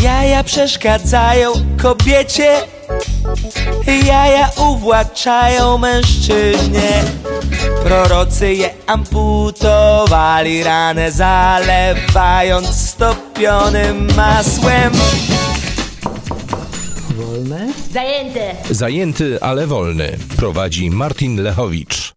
Jaja przeszkadzają kobiecie Jaja uwłaczają mężczyźnie Prorocy je amputowali ranę Zalewając stopionym masłem Wolne? Zajęte! Zajęty, ale wolny. Prowadzi Martin Lechowicz.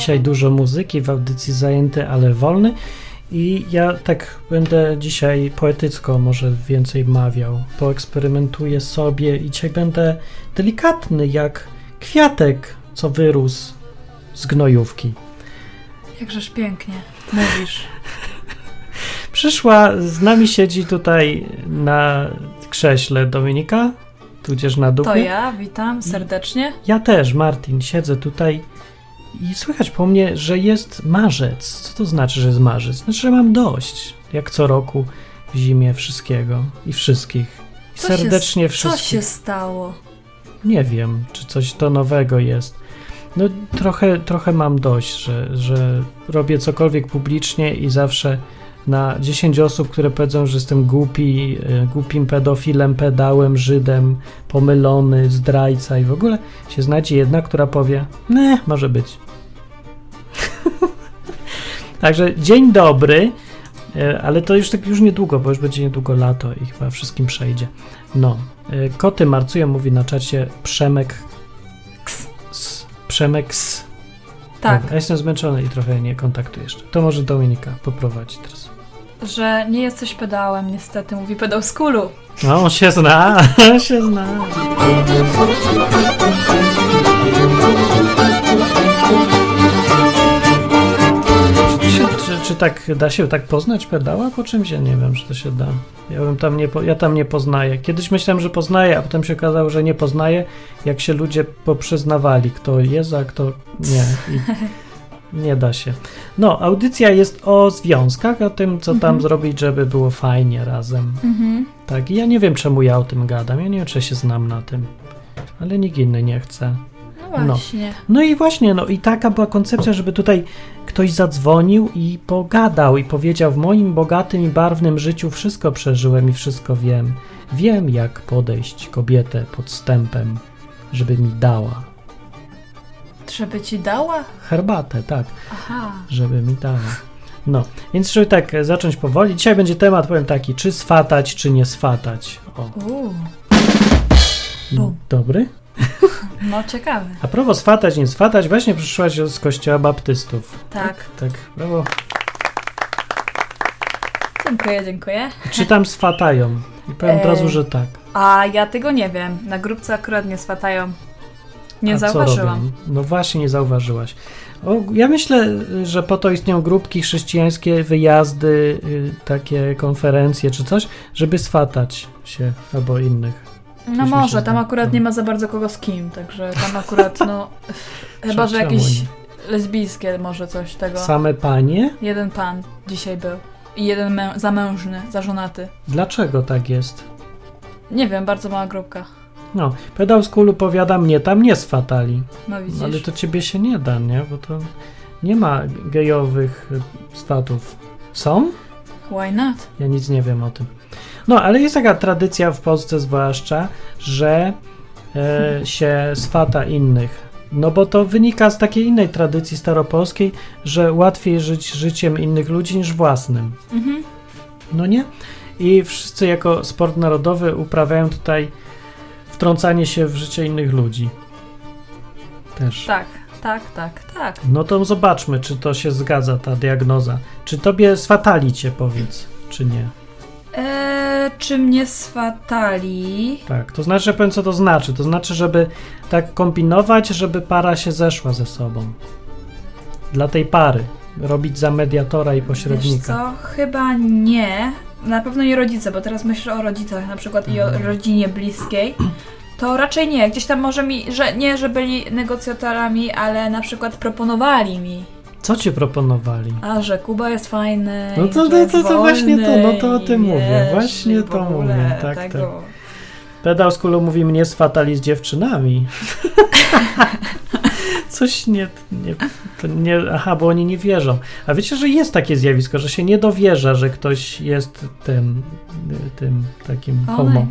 Dzisiaj dużo muzyki w audycji zajęty, ale wolny. I ja tak będę dzisiaj poetycko może więcej mawiał. Poeksperymentuję sobie i dzisiaj będę delikatny jak kwiatek, co wyrósł z gnojówki. Jakżeż pięknie mówisz. Przyszła, z nami siedzi tutaj na krześle Dominika, tudzież na dupie. To ja, witam serdecznie. Ja też, Martin, siedzę tutaj i słychać po mnie, że jest marzec. Co to znaczy, że jest marzec? Znaczy, że mam dość. Jak co roku w zimie wszystkiego i wszystkich. I Co serdecznie się, wszystkich. Co się stało? Nie wiem, czy coś to nowego jest. No trochę, trochę mam dość, że, że robię cokolwiek publicznie i zawsze na 10 osób, które powiedzą, że jestem głupi, y, głupim pedofilem, pedałem, Żydem, pomylony, zdrajca i w ogóle się znajdzie jedna, która powie, nie, może być. Także dzień dobry, y, ale to już tak już niedługo, bo już będzie niedługo lato i chyba wszystkim przejdzie. No, y, koty marcują, mówi na czacie Przemek S. Przemek S. Tak, Ja jestem zmęczony i trochę nie kontaktuję jeszcze. To może Dominika poprowadzi teraz. Że nie jesteś pedałem, niestety, mówi pedał z kulu. No, on się zna, on się zna. Czy, czy, tak da się tak poznać pedała po czymś? Ja nie wiem, czy to się da. Ja, bym tam nie, ja tam nie poznaję. Kiedyś myślałem, że poznaję, a potem się okazało, że nie poznaję, jak się ludzie poprzyznawali, kto jest, a kto nie. I nie da się. No, audycja jest o związkach, o tym, co tam Mhm. zrobić, żeby było fajnie razem. Mhm. Tak, i ja nie wiem, czemu ja o tym gadam. Ja nie wiem, czy się znam na tym. Ale nikt inny nie chce. No właśnie. No i właśnie, no i taka była koncepcja, żeby tutaj ktoś zadzwonił i pogadał i powiedział: W moim bogatym i barwnym życiu wszystko przeżyłem i wszystko wiem. Wiem, jak podejść kobietę podstępem, żeby mi dała. Żeby ci dała? Herbatę, tak, Aha. żeby mi dała. No, więc żeby tak e, zacząć powoli, dzisiaj będzie temat, powiem taki, czy swatać, czy nie swatać. O, Uuu, Bum. dobry? no ciekawe. A propos swatać, nie swatać, właśnie przyszłaś z kościoła baptystów. Tak. Tak, brawo. Dziękuję, dziękuję. Czy tam swatają? I powiem od razu, że tak. A ja tego nie wiem. Na grupce akurat nie swatają. Nie A zauważyłam. No właśnie, nie zauważyłaś. O, ja myślę, że po to istnieją grupki chrześcijańskie, wyjazdy, y, takie konferencje czy coś, żeby swatać się albo innych. No może, tam akurat no. nie ma za bardzo kogo z kim, także tam akurat no... chyba, że jakieś lesbijskie może coś tego. Same panie? Jeden pan dzisiaj był. I jeden mę- zamężny, zażonaty. Dlaczego tak jest? Nie wiem, bardzo mała grupka. No, pedał z kulu powiada, mnie tam nie swatali. No widzisz. Ale to ciebie się nie da, nie? Bo to nie ma gejowych y, swatów. Są? Why not? Ja nic nie wiem o tym. No, ale jest taka tradycja w Polsce zwłaszcza, że e, się swata innych. No bo to wynika z takiej innej tradycji staropolskiej, że łatwiej żyć życiem innych ludzi niż własnym. Mhm. No nie? I wszyscy jako sport narodowy uprawiają tutaj wtrącanie się w życie innych ludzi. Też. Tak, tak, tak, tak. No to zobaczmy, czy to się zgadza, ta diagnoza. Czy tobie swatali cię, powiedz, czy nie? Eee, czy mnie swatali? Tak, to znaczy, ja powiem co to znaczy. To znaczy, żeby tak kombinować, żeby para się zeszła ze sobą. Dla tej pary. Robić za mediatora i Wiesz pośrednika. co? Chyba nie. Na pewno nie rodzice, bo teraz myślę o rodzicach na przykład i Mhm. o rodzinie bliskiej. To raczej nie. Gdzieś tam może mi, że nie, że byli negocjatorami, ale na przykład proponowali mi. Co ci proponowali? A, że Kuba jest fajny. No to- to- to- to właśnie to, no to o tym mówię, właśnie to mówię, tak, tego. Pedał z kulą mówi mnie swatali z dziewczynami. Coś nie, nie, nie. Aha, bo oni nie wierzą. A wiecie, że jest takie zjawisko, że się nie dowierza, że ktoś jest tym, tym takim homo.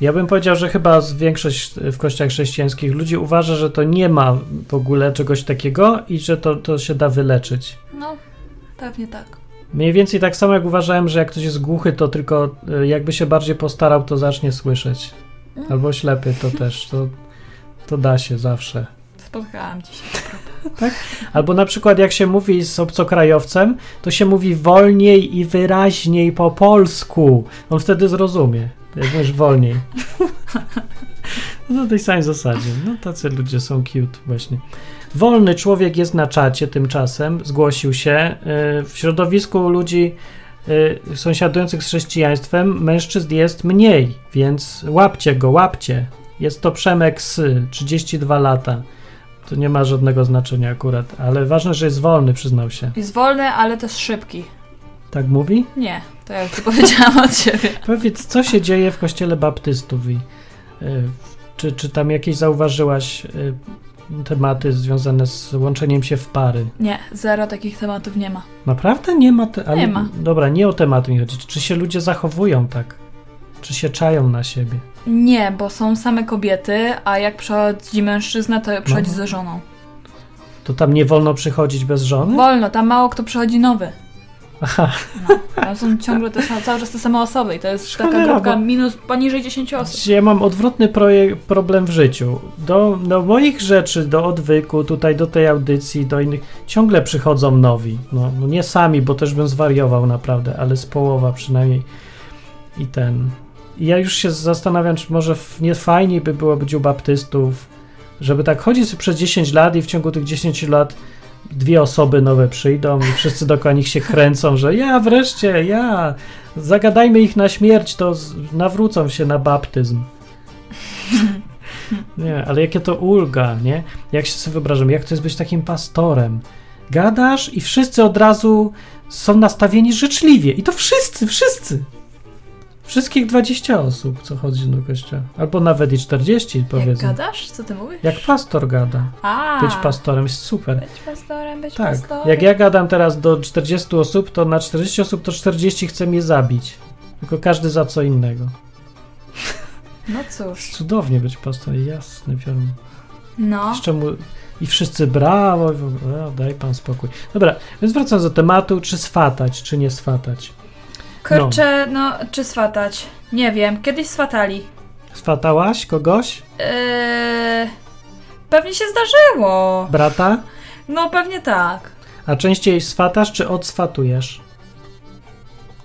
Ja bym powiedział, że chyba większość w kościach chrześcijańskich ludzi uważa, że to nie ma w ogóle czegoś takiego i że to, to się da wyleczyć. No, pewnie tak. Mniej więcej tak samo jak uważałem, że jak ktoś jest głuchy, to tylko y, jakby się bardziej postarał, to zacznie słyszeć. Albo ślepy to też, to, to da się zawsze. Spotkałam dzisiaj. Albo na przykład jak się mówi z obcokrajowcem, to się mówi wolniej i wyraźniej po polsku. On wtedy zrozumie. Jak mówisz wolniej. No na tej samej zasadzie. No tacy ludzie są cute właśnie. Wolny człowiek jest na czacie tymczasem, zgłosił się. Yy, W środowisku ludzi yy, sąsiadujących z chrześcijaństwem mężczyzn jest mniej, więc łapcie go, łapcie. Jest to Przemek Sy, 32 lata. To nie ma żadnego znaczenia akurat, ale ważne, że jest wolny, przyznał się. Jest wolny, ale też szybki. Tak mówi? Nie, to ja już powiedziałam od siebie. Powiedz, co się dzieje w kościele baptystów i y, czy, czy tam jakieś zauważyłaś y, tematy związane z łączeniem się w pary? Nie, zero takich tematów nie ma. Naprawdę nie ma? Te, ale, Nie ma. Dobra, nie o temat mi chodzi. Czy się ludzie zachowują tak? Czy się czają na siebie? Nie, bo są same kobiety, a jak przychodzi mężczyzna, to przychodzi No. ze żoną. To tam nie wolno przychodzić bez żony? Wolno, tam mało kto przychodzi nowy. Aha, Tam są ciągle te, cały czas te same osoby i to jest taka Cholera, grupka bo- minus poniżej 10 osób. Ja mam odwrotny projek- problem w życiu. Do, do moich rzeczy, do odwyku, tutaj do tej audycji, do innych, ciągle przychodzą nowi. No, no nie sami, bo też bym zwariował naprawdę, ale z połowa przynajmniej. I ten. Ja już się zastanawiam, czy może nie fajniej by było być u baptystów, żeby tak chodzić sobie przez 10 lat i w ciągu tych 10 lat dwie osoby nowe przyjdą i wszyscy dookoła nich się kręcą, że ja wreszcie, ja, zagadajmy ich na śmierć, to nawrócą się na baptyzm. Nie, ale jakie to ulga, nie? Jak się sobie wyobrażam, jak to jest być takim pastorem? Gadasz i wszyscy od razu są nastawieni życzliwie. I to wszyscy, wszyscy. Wszystkich 20 osób, co chodzi do kościoła. Albo nawet i 40, Jak powiedzmy. gadasz? Co ty mówisz? Jak pastor gada. A, Być pastorem jest super. Być pastorem, być Tak. pastorem. Jak ja gadam teraz do 40 osób, to na 40 osób to 40 chce mnie zabić. Tylko każdy za co innego. No cóż, Cudownie być pastorem, jasny piorun. no. Jeszcze mu... I wszyscy brawo, i w ogóle, o, daj pan spokój. Dobra, więc wracając do tematu, czy swatać, czy nie swatać. Kurczę, no, czy swatać? Nie wiem, kiedyś swatali. Swatałaś kogoś? Eee, pewnie się zdarzyło. Brata? No, pewnie tak. A częściej swatasz, czy odswatujesz?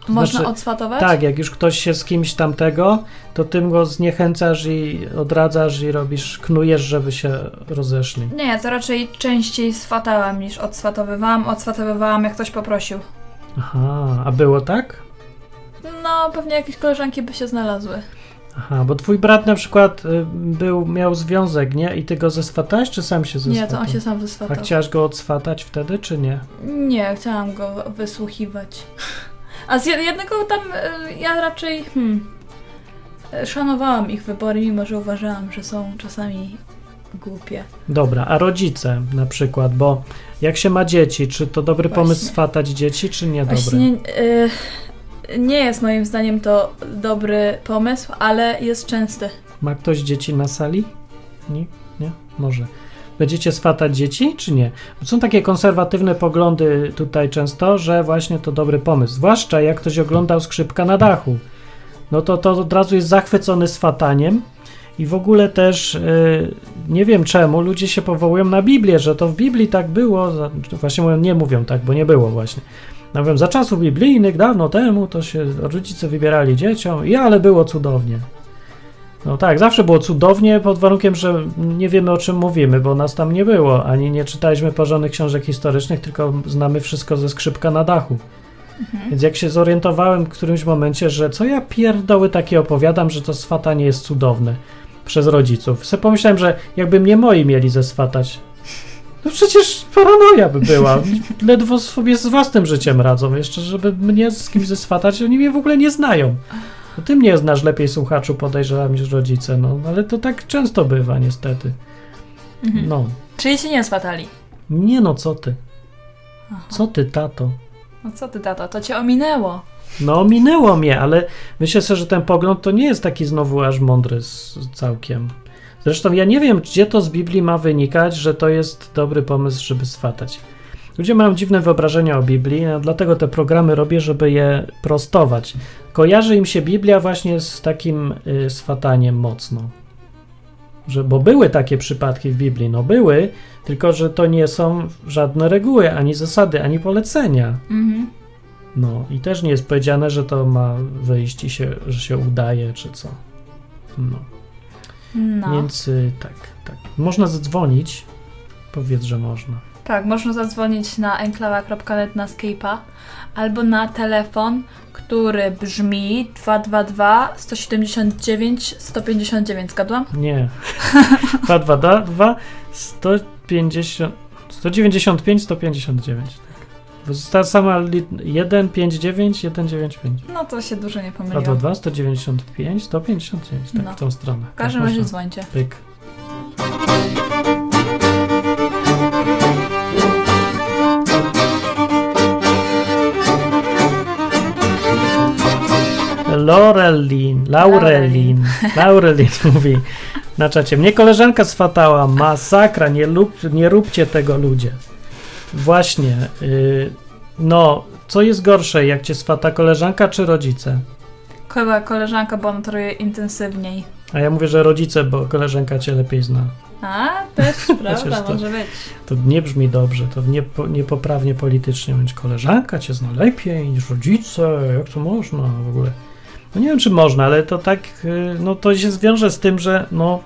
To Można znaczy- odswatować? Tak, jak już ktoś się z kimś tamtego, to tym go zniechęcasz i odradzasz i robisz, knujesz, żeby się rozeszli. Nie, to raczej częściej swatałam niż odswatowywałam. Odswatowywałam, jak ktoś poprosił. Aha, a było tak? No, pewnie jakieś koleżanki by się znalazły. Aha, bo twój brat na przykład y, był, miał związek, nie? I ty go zeswatałeś, czy sam się zeswatał? Nie, to on się sam A zeswatał. chciałaś go odswatać wtedy, czy nie? Nie, chciałam go wysłuchiwać. A z jed- jednego tam y, ja raczej hmm, szanowałam ich wybory, mimo że uważałam, że są czasami głupie. Dobra, a rodzice na przykład, bo jak się ma dzieci, czy to dobry Właśnie. pomysł swatać dzieci, czy nie dobry? Właśnie y, nie jest moim zdaniem to dobry pomysł, ale jest częsty. Ma ktoś dzieci na sali? Nie? Nie? Może. Będziecie swatać dzieci, czy nie? Bo są takie konserwatywne poglądy tutaj często, że właśnie to dobry pomysł. Zwłaszcza jak ktoś oglądał skrzypka na dachu. No to, to od razu jest zachwycony swataniem. I w ogóle też yy, nie wiem czemu ludzie się powołują na Biblię, że to w Biblii tak było. Właśnie mówią, nie mówią tak, bo nie było właśnie. No wiem, za czasów biblijnych, dawno temu, to się rodzice wybierali dzieciom i ale było cudownie. No tak, zawsze było cudownie, pod warunkiem, że nie wiemy o czym mówimy, bo nas tam nie było, ani nie czytaliśmy porządnych książek historycznych, tylko znamy wszystko ze skrzypka na dachu. Więc jak się zorientowałem w którymś momencie, że co ja pierdoły takie opowiadam, że to swatanie jest cudowne przez rodziców. Se pomyślałem, że jakby mnie moi mieli zeswatać, no przecież paranoja by była. Ledwo sobie z własnym życiem radzą. Jeszcze, żeby mnie z kimś zeswatać, oni mnie w ogóle nie znają. To ty mnie znasz lepiej, słuchaczu, podejrzewam, niż rodzice, no. Ale to tak często bywa, niestety. Mhm. No. Czyli się nie swatali. Nie no, co ty? Aha. Co ty, tato? No co ty, tato, to cię ominęło. No, minęło mnie, ale myślę sobie, że ten pogląd to nie jest taki znowu aż mądry z, całkiem. Zresztą ja nie wiem, gdzie to z Biblii ma wynikać, że to jest dobry pomysł, żeby swatać. Ludzie mają dziwne wyobrażenia o Biblii, no dlatego te programy robię, żeby je prostować. Kojarzy im się Biblia właśnie z takim y, swataniem mocno. Że, bo były takie przypadki w Biblii, no były, tylko że to nie są żadne reguły, ani zasady, ani polecenia. Mhm. No i też nie jest powiedziane, że to ma wyjść i się, że się udaje, czy co. No, No. więc y, tak, tak. Można zadzwonić. Powiedz, że można. Tak, można zadzwonić na enklawa.net na Skype'a albo na telefon, który brzmi 222 179 159. Zgadłam? Nie. 222 150 195 159. Ta sama li- 159 195. No to się dużo nie pomyliło. 222 195 159. Tak, No. w tą stronę. W każdym Tak razie dzwońcie. Pyk. Lorelin, Laurelin, Laurelin mówi na czacie. Mnie koleżanka swatała, masakra, nie, lub, nie róbcie tego ludzie. Właśnie, y, no, co jest gorsze, jak cię swata koleżanka czy rodzice? Chyba koleżanka, bo ona truje intensywniej. A ja mówię, że rodzice, bo koleżanka cię lepiej zna. A, też prawda, to- może być. To nie brzmi dobrze, to niepo, niepoprawnie politycznie, więc koleżanka cię zna lepiej niż rodzice, jak to można w ogóle? No nie wiem, czy można, ale to tak, y, no to się zwiąże z tym, że no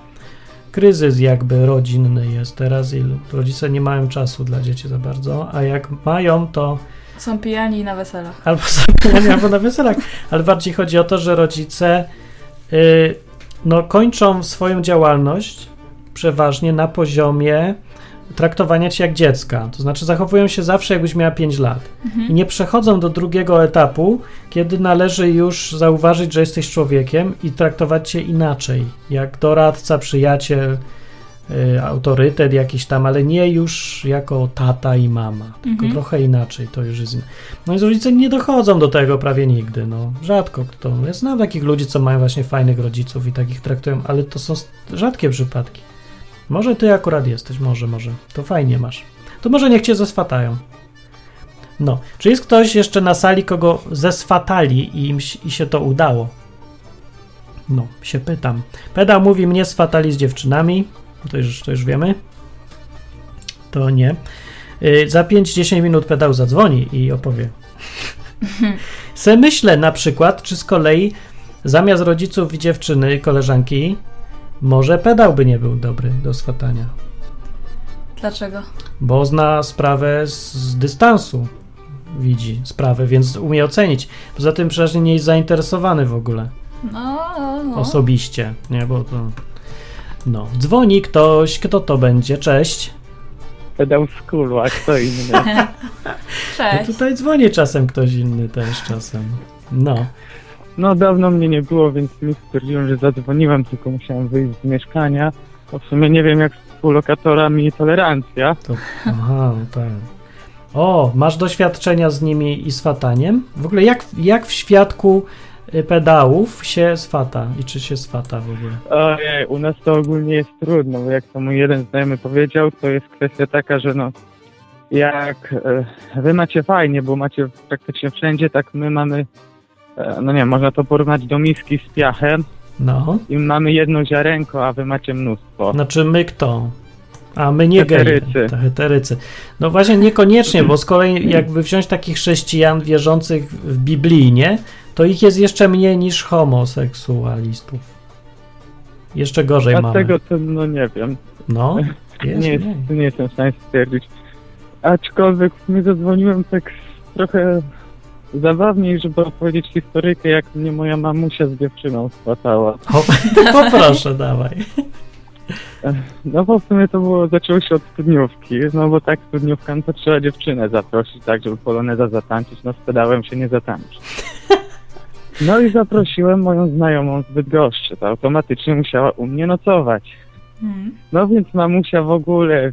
kryzys jakby rodzinny jest teraz i rodzice nie mają czasu dla dzieci za bardzo, a jak mają, to Są pijani na weselach. albo zapomniani, albo na weselach, ale bardziej chodzi o to, że rodzice y, no, kończą swoją działalność przeważnie na poziomie traktowania cię jak dziecka. To znaczy zachowują się zawsze jakbyś miała 5 lat. I nie przechodzą do drugiego etapu, kiedy należy już zauważyć, że jesteś człowiekiem i traktować cię inaczej. Jak doradca, przyjaciel, y, autorytet jakiś tam, ale nie już jako tata i mama, tylko Mhm. trochę inaczej, to już jest inne. No i rodzice nie dochodzą do tego prawie nigdy, no. Rzadko kto. Ja znam takich ludzi, co mają właśnie fajnych rodziców i takich traktują, ale to są rzadkie przypadki. Może ty akurat jesteś, może, może. To fajnie masz. To może niech cię zeswatają. No. Czy jest ktoś jeszcze na sali, kogo zeswatali i, im, i się to udało? No, się pytam. Pedał mówi, mnie swatali z dziewczynami. To już, to już wiemy. To nie. Y, za 5-10 minut pedał zadzwoni i opowie. Se myślę na przykład, czy z kolei zamiast rodziców i dziewczyny, koleżanki, może pedał by nie był dobry do swatania. Dlaczego? Bo zna sprawę z, z dystansu. Widzi sprawę, więc umie ocenić. Poza tym przecież nie jest zainteresowany w ogóle No, no, no. osobiście, nie? Bo to. No, dzwoni ktoś, kto to będzie? Cześć. Pedał z kulu, a kto inny? No Cześć. tutaj dzwoni czasem ktoś inny też czasem. No, No dawno mnie nie było, więc mi stwierdziłem, że zadzwoniłem, tylko musiałem wyjść z mieszkania. Bo w sumie nie wiem jak z współlokatorami tolerancja. to. Aha, no tak. O, masz doświadczenia z nimi i swataniem? W ogóle jak, jak w świadku y, pedałów się swata i czy się swata w ogóle? Ojej, u nas to ogólnie jest trudno, bo jak to mój jeden znajomy powiedział, to jest kwestia taka, że no jak e, wy macie fajnie, bo macie praktycznie wszędzie, tak my mamy, no nie można to porównać do miski z piachem No, i mamy jedno ziarenko, a wy macie mnóstwo. znaczy my kto? A my nie geje, Heterycy. to heterycy. No właśnie niekoniecznie, bo z kolei jakby wziąć takich chrześcijan wierzących w biblijnie, to ich jest jeszcze mniej niż homoseksualistów. Jeszcze gorzej mamy. Dlatego to no nie wiem. No, jest nie, jest, nie jestem w stanie stwierdzić. Aczkolwiek mnie zadzwoniłem tak trochę zabawniej, żeby opowiedzieć historykę, jak mnie moja mamusia z dziewczyną spłatała. O, poproszę, dawaj. No bo w sumie to było, zaczęło się od studniówki, no bo tak studniówka, no to trzeba dziewczynę zaprosić, tak, żeby poloneza zatańczyć, no z pedałem się nie zatańczy. No i zaprosiłem moją znajomą z Bydgoszczy, to automatycznie musiała u mnie nocować. Mm. No więc mamusia w ogóle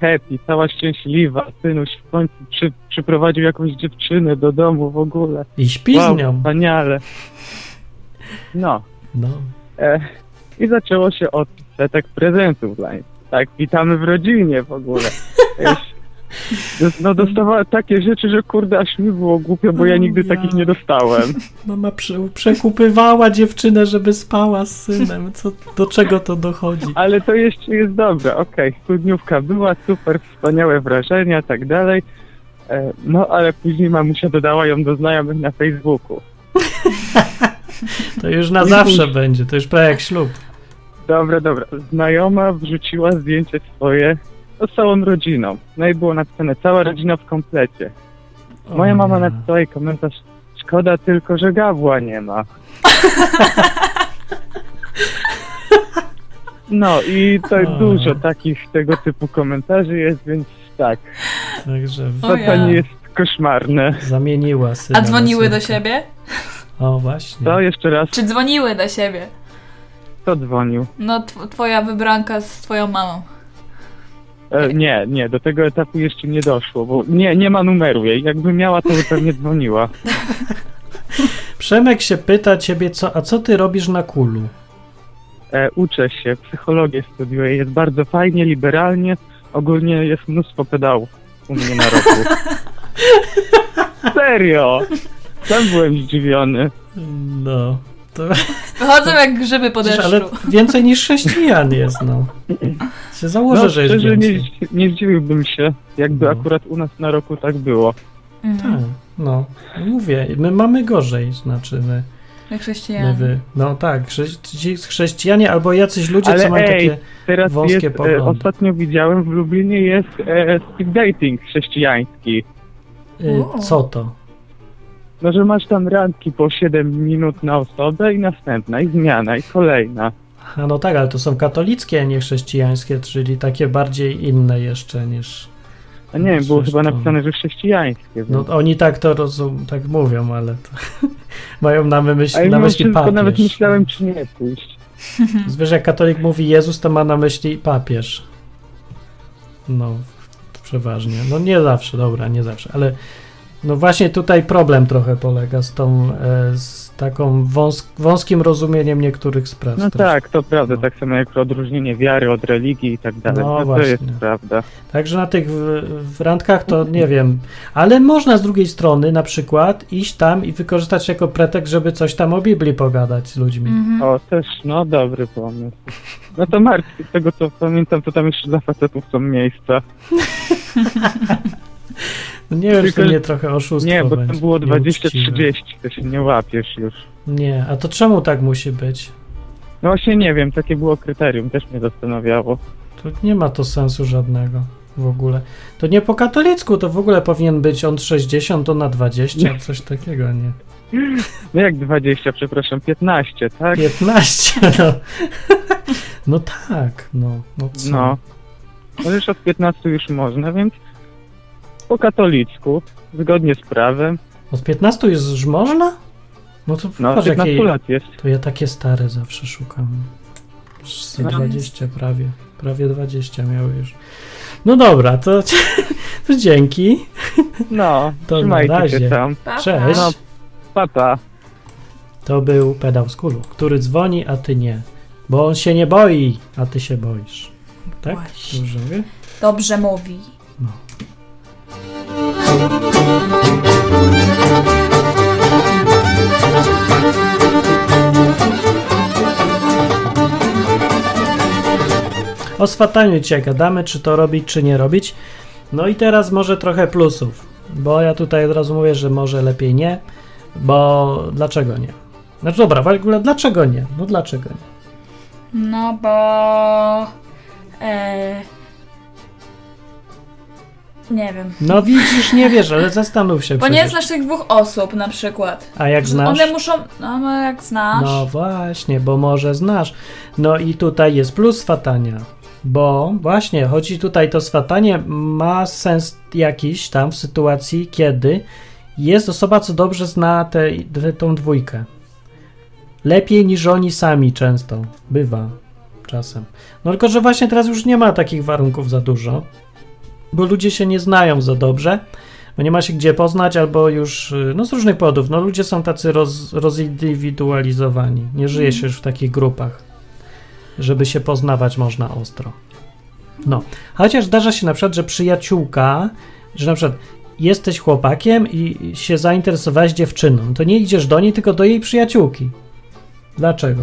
happy, cała szczęśliwa, synuś w końcu przy, przyprowadził jakąś dziewczynę do domu w ogóle. I śpi z Wow, nią. wspaniale. No, No. e, i zaczęło się od setek prezentów dla niej. Tak, witamy w rodzinie w ogóle. Wiesz, No dostawała takie rzeczy, że kurde, aż mi było głupio, bo ja nigdy ja. takich nie dostałem. Mama prze, przekupywała dziewczynę, żeby spała z synem. Co, do czego to dochodzi? Ale to jeszcze jest dobre, okej, studniówka była, super, wspaniałe wrażenia, tak dalej. E, No, ale później mamusia dodała ją do znajomych na Facebooku. To już na zawsze będzie, to już prawie jak ślub. Dobra, dobra. Znajoma wrzuciła zdjęcie swoje z całą rodziną. No i było napisane cała rodzina w komplecie. Moja mama napisała jej komentarz szkoda tylko, że Gawła nie ma. No i to O. dużo takich tego typu komentarzy jest, więc tak, Także to, ja. to nie jest koszmarne. zamieniła syna A dzwoniły do siebie? O, właśnie. To jeszcze raz, Czy dzwoniły do siebie? kto dzwonił? No, tw- twoja wybranka z twoją mamą. E, nie, nie, do tego etapu jeszcze nie doszło, bo nie, nie ma numeru jej. Jakby miała, to by pewnie dzwoniła. Przemek się pyta ciebie, co, a co ty robisz na kulu? E, uczę się, psychologię studiuję, jest bardzo fajnie, liberalnie. Ogólnie jest mnóstwo pedałów u mnie na roku. Serio! Sam byłem zdziwiony. No, to Wychodzą jak grzyby po deszczu. ale więcej niż chrześcijan jest, no. Się założę, No, że jest szczerze nie, więcej. nie zdziwiłbym się, jakby No. akurat u nas na roku tak było. Mhm. Tak, no. Mówię, my mamy gorzej, znaczy my, my chrześcijanie. wy. No tak, chrześci- chrześcijanie albo jacyś ludzie, Ale co mają ej, takie... Teraz Wąskie jest, e, poglądy. ostatnio widziałem w Lublinie jest e, speed dating chrześcijański. Y, co to? No, że masz tam randki po 7 minut na osobę i następna, i zmiana, i kolejna. A no tak, ale to są katolickie, a nie chrześcijańskie, czyli takie bardziej inne jeszcze niż... A nie wiem, było chyba tam. napisane, że chrześcijańskie. Więc... No oni tak to rozum, tak mówią, ale to mają na myśli, A na myśli wszystko papież. nawet myślałem, czy nie pójść. Jak katolik mówi Jezus, to ma na myśli papież. No, przeważnie. No nie zawsze, dobra, nie zawsze, ale no właśnie tutaj problem trochę polega z tą, e, z taką wąs wąskim rozumieniem niektórych spraw. No tak, to prawda, No. tak samo jak odróżnienie wiary od religii i tak dalej. No No, to właśnie. jest prawda. Także na tych w, w randkach to nie wiem, ale można z drugiej strony na przykład iść tam i wykorzystać jako pretekst, żeby coś tam o Biblii pogadać z ludźmi. Mhm. O, też, no dobry pomysł. No to martwi, z tego co pamiętam, to tam jeszcze dla facetów są miejsca. No nie wiem, czy to Tylko- nie trochę oszustwo Nie, bo tam było nieuczciwe. 20-30, to się nie łapiesz już. Nie, a to czemu tak musi być? No właśnie nie wiem, takie było kryterium, też mnie zastanawiało. To nie ma to sensu żadnego w ogóle. To nie po katolicku, to w ogóle powinien być on 60, to na 20, coś takiego, nie? No jak 20, przepraszam, 15, tak? 15, no. No tak, no. No co? No. Już od 15 już można, więc po katolicku, zgodnie z prawem, Od 15 jest już można? No to no patrz, 15 jakie... lat jest. To ja takie stare zawsze szukam. Z No. 20 prawie. Prawie 20 miały już. No dobra, to, to dzięki. No, To na razie. się tam. Cześć. No. Pa, pa. To był pedał z kulu, który dzwoni, a ty nie. Bo on się nie boi, a ty się boisz. Tak? Właśnie. Dobrze mówię? Dobrze mówi. O swataniu dzisiaj gadamy, czy to robić, czy nie robić. No i teraz może trochę plusów, bo ja tutaj od razu mówię, że może lepiej nie, bo dlaczego nie? Znaczy dobra, w ogóle dlaczego nie? No dlaczego nie? No bo... E, nie wiem. No widzisz, nie wiesz, ale zastanów się Bo nie przecież. znasz tych dwóch osób na przykład. A jak znasz? One muszą... No no, jak znasz... No właśnie, bo może znasz. No i tutaj jest plus swatania. Bo właśnie, chodzi tutaj to swatanie ma sens jakiś tam w sytuacji, kiedy jest osoba, co dobrze zna tę te, tą dwójkę. Lepiej niż oni sami często. Bywa czasem. No tylko, że właśnie teraz już nie ma takich warunków za dużo, bo ludzie się nie znają za dobrze, bo nie ma się gdzie poznać, albo już, y, no z różnych powodów, no ludzie są tacy roz, rozindywidualizowani. Nie żyje się już w takich grupach, żeby się poznawać można ostro. No, chociaż zdarza się na przykład, że przyjaciółka, że na przykład jesteś chłopakiem i się zainteresowałeś dziewczyną, to nie idziesz do niej, tylko do jej przyjaciółki. Dlaczego?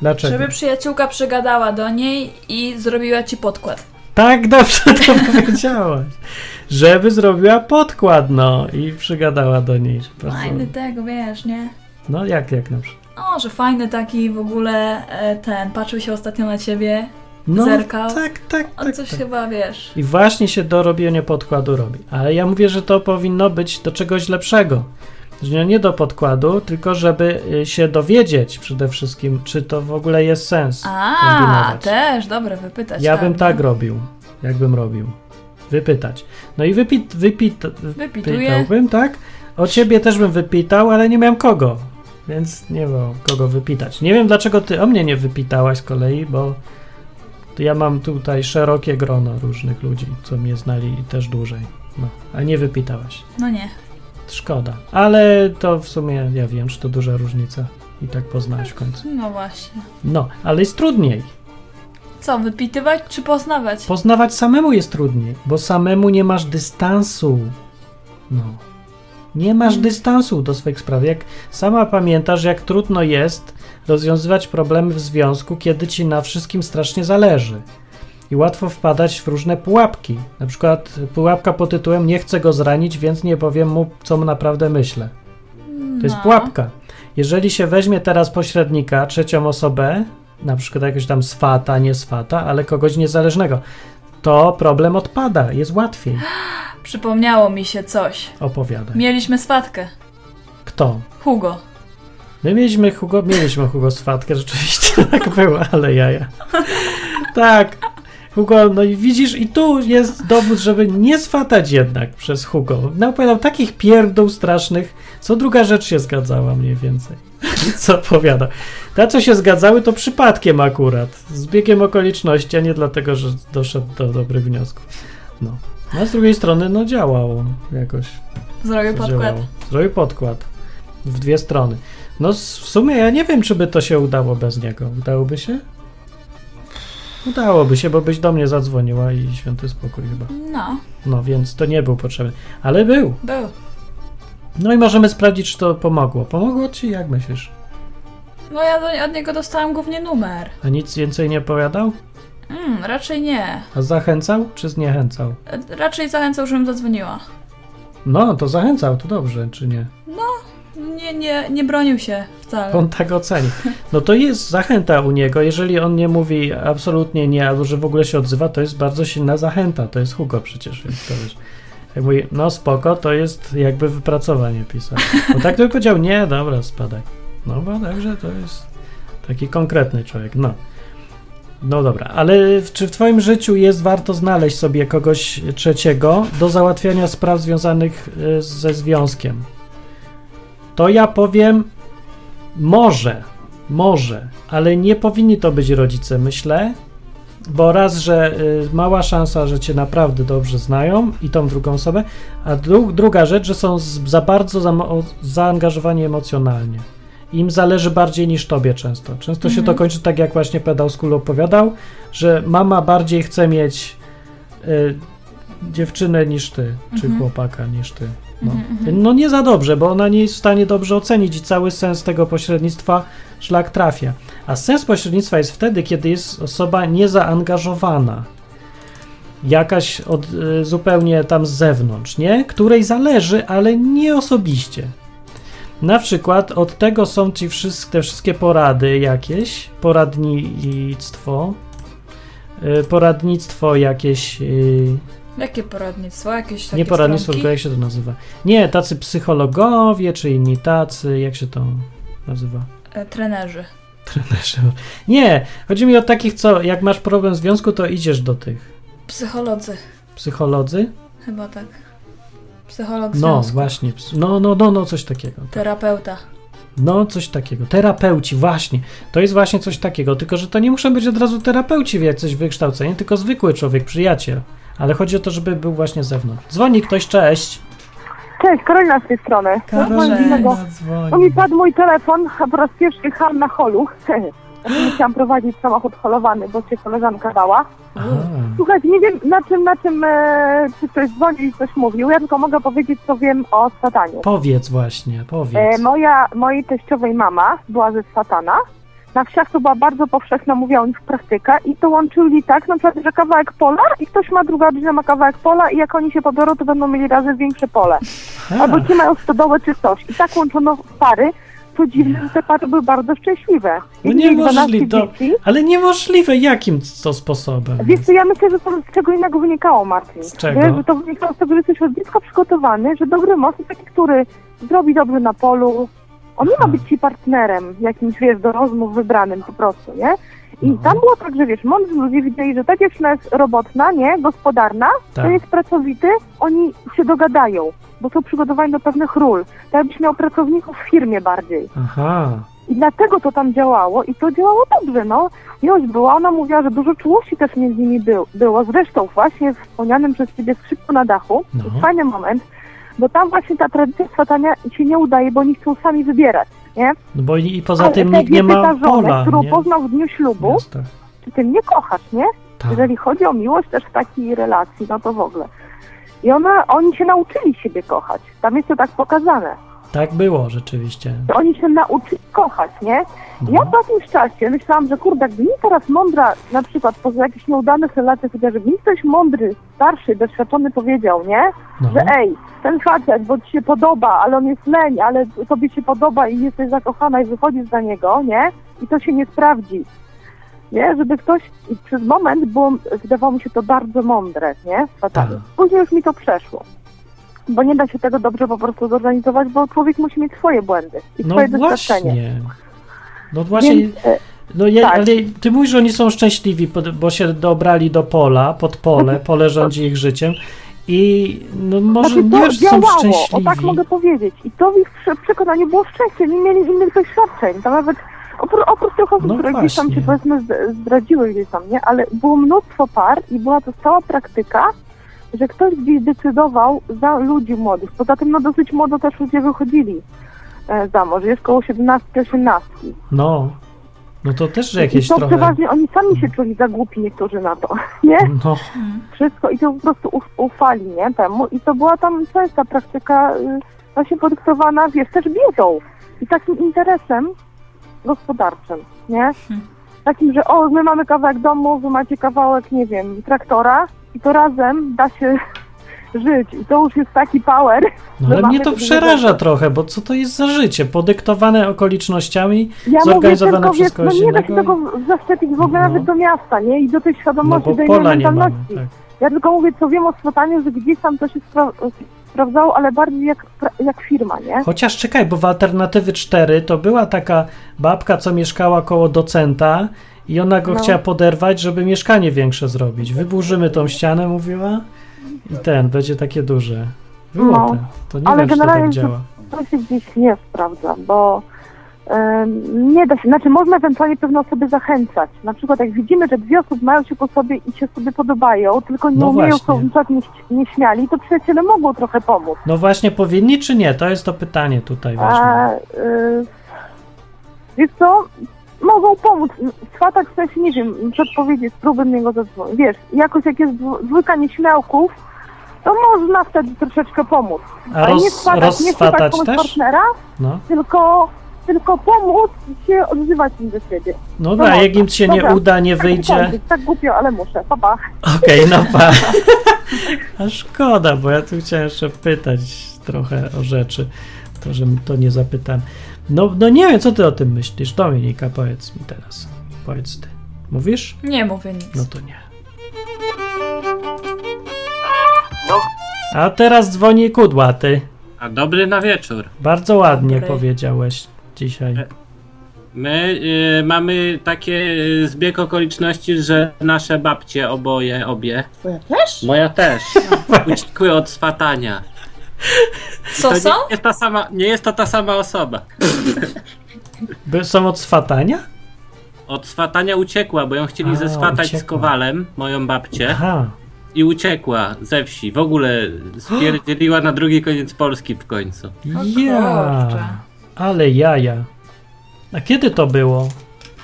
Dlaczego? Żeby przyjaciółka przegadała do niej i zrobiła ci podkład. Tak dobrze to powiedziałaś. Żeby zrobiła podkład, no i przygadała do niej. Fajny tego, wiesz, nie? No jak, jak na przykład? O, że fajny taki w ogóle e, ten, patrzył się ostatnio na ciebie, No, Zerkał. tak, tak, on tak. coś tak. chyba, wiesz... I właśnie się do robienia podkładu robi. Ale ja mówię, że to powinno być do czegoś lepszego. Że nie do podkładu, tylko żeby y, się dowiedzieć przede wszystkim, czy to w ogóle jest sens A, też, dobre, wypytać. Ja bym no. tak robił, jakbym robił. Wypytać. No i wypit, wypit, wypitałbym, tak? O ciebie też bym wypitał, ale nie miałem kogo. Więc nie było kogo wypitać. Nie wiem, dlaczego ty o mnie nie wypitałaś z kolei, bo ja mam tutaj szerokie grono różnych ludzi, co mnie znali też dłużej. No, a nie wypitałaś. No nie. Szkoda. Ale to w sumie ja wiem, że to duża różnica. I tak poznałeś w końcu. No właśnie. No, ale jest trudniej. Co, wypitywać czy poznawać? Poznawać samemu jest trudniej, bo samemu nie masz dystansu. No. Nie masz dystansu do swoich spraw. Jak sama pamiętasz, jak trudno jest rozwiązywać problemy w związku, kiedy ci na wszystkim strasznie zależy. I łatwo wpadać w różne pułapki. Na przykład pułapka pod tytułem Nie chcę go zranić, więc nie powiem mu, co mu naprawdę myślę. To jest No. pułapka. Jeżeli się weźmie teraz pośrednika, trzecią osobę, na przykład jakiegoś tam swata, nie swata, ale kogoś niezależnego, to problem odpada, jest łatwiej. Przypomniało mi się coś. Opowiadaj. Mieliśmy swatkę. Kto? Hugo. My mieliśmy Hugo, mieliśmy Hugo swatkę, rzeczywiście tak było, ale jaja. Tak. Hugo, no i widzisz, i tu jest dowód, żeby nie swatać jednak przez Hugo. Napowiadał takich pierdół strasznych, co druga rzecz się zgadzała mniej więcej. Co opowiada. Ta, co się zgadzały, to przypadkiem akurat. Z biegiem okoliczności, a nie dlatego, że doszedł do dobrych wniosków. No. No, a z drugiej strony, no działało jakoś. Zrobił podkład. Działało. Zrobił podkład. W dwie strony. No w sumie ja nie wiem, czy by to się udało bez niego. Udałoby się? Udałoby się, bo byś do mnie zadzwoniła i święty spokój chyba. No, No więc to nie był potrzebny. Ale był. był. No i możemy sprawdzić, czy to pomogło. Pomogło ci? Jak myślisz? No ja do, od niego dostałam głównie numer. A nic więcej nie opowiadał? Mm, raczej nie. A zachęcał, czy zniechęcał? E, Raczej zachęcał, żebym zadzwoniła. No, to zachęcał, to dobrze, czy nie? Nie, nie, nie bronił się wcale. On tak oceni. No to jest zachęta u niego. Jeżeli on nie mówi absolutnie nie, albo że w ogóle się odzywa, to jest bardzo silna zachęta. To jest Hugo przecież, więc to wiesz. Jak mówi, no spoko, to jest jakby wypracowanie pisał. Bo tak to by powiedział, nie, dobra, spadaj. No bo także to jest taki konkretny człowiek, no. No dobra, ale czy w twoim życiu jest warto znaleźć sobie kogoś trzeciego do załatwiania spraw związanych y, ze związkiem? To ja powiem, może, może, ale nie powinni to być rodzice, myślę, bo raz, że y, mała szansa, że cię naprawdę dobrze znają i tą drugą osobę, a dru druga rzecz, że są z, za bardzo za, o, zaangażowani emocjonalnie. Im zależy bardziej niż tobie często. Często się to kończy tak, jak właśnie pedał kulu opowiadał, że mama bardziej chce mieć y, dziewczynę niż ty, czy Mhm. chłopaka niż ty. No. no nie za dobrze, bo ona nie jest w stanie dobrze ocenić i cały sens tego pośrednictwa szlak trafia. A sens pośrednictwa jest wtedy, kiedy jest osoba niezaangażowana. Jakaś od, y, zupełnie tam z zewnątrz, nie? Której zależy, ale nie osobiście. Na przykład od tego są ci wszystkie, te wszystkie porady jakieś, poradnictwo, y, poradnictwo jakieś, y, Jakie poradnictwo? Jakieś takie nie poradnictwo, stronki? tylko jak się to nazywa? Nie, tacy psychologowie, czy inni tacy, jak się to nazywa? E, trenerzy. Trenerzy. Nie, chodzi mi o takich, co jak masz problem w związku, to idziesz do tych Psycholodzy. psycholodzy. Chyba tak. Psycholog No, związku. właśnie. ps- No, no, no, no, coś takiego. Terapeuta. No, coś takiego. Terapeuci, właśnie. To jest właśnie coś takiego, tylko że to nie muszą być od razu terapeuci jacyś wykształceni, tylko zwykły człowiek, przyjaciel. Ale chodzi o to, żeby był właśnie z zewnątrz. Dzwoni ktoś, cześć. Cześć, Karolina z tej strony. Karolina dzwoni. mi padł mój telefon, a po raz pierwszy jechałam na holu. Chciałam prowadzić samochód holowany, bo cię koleżanka dała. Aha. Słuchajcie, nie wiem na czym, na czym, e, czy ktoś dzwonił i coś mówił. Ja tylko mogę powiedzieć, co wiem o satanie. Powiedz właśnie, E, powiedz. moja, mojej teściowej mama była ze satana. Na wsiach to była bardzo powszechna, mówiła o nich praktyka i to łączyli tak, na przykład, że kawałek pola i ktoś ma, druga rodzina ma kawałek pola i jak oni się pobiorą, to będą mieli razem większe pole. Albo ci mają stodołę czy coś. I tak łączono pary, co dziwne, że te pary były bardzo szczęśliwe. No I mieli 12 niemożliwe. To, ale niemożliwe, jakim to sposobem? Wiesz co, ja myślę, że to z czego innego wynikało, Marcin. Z czego? Wiesz, że to wynikało z tego, że jesteś od dziecka przygotowany, że dobry most to taki, który zrobi dobrze na polu. On nie ma Aha. być ci partnerem, jakimś, wiesz, do rozmów wybranym po prostu, nie? I No. tam było tak, że wiesz, mądrzy ludzie widzieli, że ta dziewczyna jest robotna, nie? Gospodarna, Tak. to jest pracowity, oni się dogadają, bo są przygotowani do pewnych ról. Tak jakbyś miał pracowników w firmie bardziej. Aha. I dlatego to tam działało i to działało dobrze, no. Miłość była, ona mówiła, że dużo czułości też między nimi był, było. Zresztą właśnie wspomnianym przez ciebie skrzypku na dachu, No. fajny moment, bo tam właśnie ta tradycja swatania się nie udaje, bo oni chcą sami wybierać, nie? No bo i, i poza Ale tym nikt nie ma pyta żonę, pola, którą nie? poznał w dniu ślubu, czy ty mnie kochasz, nie? Tak. Jeżeli chodzi o miłość też w takiej relacji, no to w ogóle. I ona, oni się nauczyli siebie kochać. Tam jest to tak pokazane. Tak było rzeczywiście. To oni się nauczyli kochać, nie? No. Ja po jakimś czasie myślałam, że kurde, gdy mi teraz mądra, na przykład poza jakichś nieudanych relacjach, żeby mi ktoś mądry, starszy, doświadczony powiedział, nie? No. Że ej, ten facet, bo ci się podoba, ale on jest leń, ale tobie się podoba i jesteś zakochana i wychodzisz za niego, nie? I to się nie sprawdzi. Nie? Żeby ktoś, i przez moment było, wydawało mi się to bardzo mądre, nie? Fatalnie. Tak. Później już mi to przeszło. Bo nie da się tego dobrze po prostu zorganizować, bo człowiek musi mieć swoje błędy i No swoje doświadczenie. właśnie. No właśnie, Więc, e, no ja, tak. ale ty mówisz, że oni są szczęśliwi, bo się dobrali do pola, pod pole, pole rządzi ich życiem i no może znaczy, nie to wiem, są szczęśliwi. o tak mogę powiedzieć. I to w ich prze- przekonaniu było szczęście, nie mieli innych doświadczeń. Tam nawet oprócz, oprócz tych osób, No które gdzieś tam się właśnie. powiedzmy zdradziły gdzieś tam, nie? Ale było mnóstwo par i była to stała praktyka, że ktoś gdzieś decydował za ludzi młodych. Poza tym no dosyć młodo też ludzie wychodzili e, za mąż, jest koło 17-18. No, no to też I jakieś to trochę... przeważnie oni sami się czuli za głupi niektórzy na to, nie? No, wszystko i to po prostu uf, ufali, nie, temu. I to była tam częsta praktyka y, właśnie podyktowana, wiesz, też wiedzą i takim interesem gospodarczym, nie? Takim, że o, my mamy kawałek domu, wy macie kawałek, nie wiem, traktora i to razem da się żyć i to już jest taki power. no ale mnie to przeraża trochę, bo co to jest za życie? Podyktowane okolicznościami, Ja mówię zorganizowane tylko, przez wiesz, no kogoś nie da się tego zaszczepić w ogóle No. nawet do miasta, nie? I do tej no świadomości, bo do innej nie mamy. mentalności. Tak. Ja tylko mówię, co wiem o swataniu, że gdzieś tam to się spra- sprawdzało, ale bardziej jak, jak firma, nie? Chociaż czekaj, bo w Alternatywy 4 to była taka babka, co mieszkała koło docenta i ona go No. chciała poderwać, żeby mieszkanie większe zrobić. Wyburzymy tą ścianę, mówiła, i ten, będzie takie duże. Było No. to. Nie Ale wiem, czy to tak działa. To się gdzieś nie sprawdza, bo em, nie da się, znaczy można ewentualnie pewne osoby zachęcać. Na przykład jak widzimy, że dwie osoby mają się po sobie i się sobie podobają, tylko nie No umieją przykład nie, nie śmiali, to przyjaciele mogą trochę pomóc. No właśnie, powinni czy nie? To jest to pytanie tutaj ważne. A, y, wiesz co, mogą pomóc. Swatak w sensie, nie wiem, przedpowiedzieć, spróbuj niego zadzwonić. Wiesz, jakoś jak jest dwójka nieśmiałków, to można wtedy troszeczkę pomóc. A Ale nie roz, swatać, nie swatać komuś też? partnera, No, tylko, tylko pomóc się odzywać im do siebie. no No da, jak im się nie Dobra. uda, nie Tak wyjdzie. kończyć, Tak głupio, ale muszę. Pa, pa. Okej, no pa. A szkoda, bo ja tu chciałem jeszcze pytać trochę o rzeczy. To, że to nie zapytam. No, no nie wiem, co ty o tym myślisz. Dominika, powiedz mi teraz. Powiedz ty. Mówisz? Nie mówię nic. No to nie. A teraz dzwoni kudłaty. A dobry na wieczór. Bardzo ładnie Dobry. powiedziałeś dzisiaj. My y, mamy takie y, zbieg okoliczności, że nasze babcie oboje, obie. Twoja też? Moja też. Uciekły od swatania. Co To są? nie jest, ta sama, nie jest to ta sama osoba. By, są od swatania? Od swatania uciekła, bo ją chcieli A, zeswatać z. Kowalem, moją babcię, Aha. i uciekła ze wsi. W ogóle spierdzieliła na drugi koniec Polski w końcu. Ja. Ale jaja. A kiedy to było?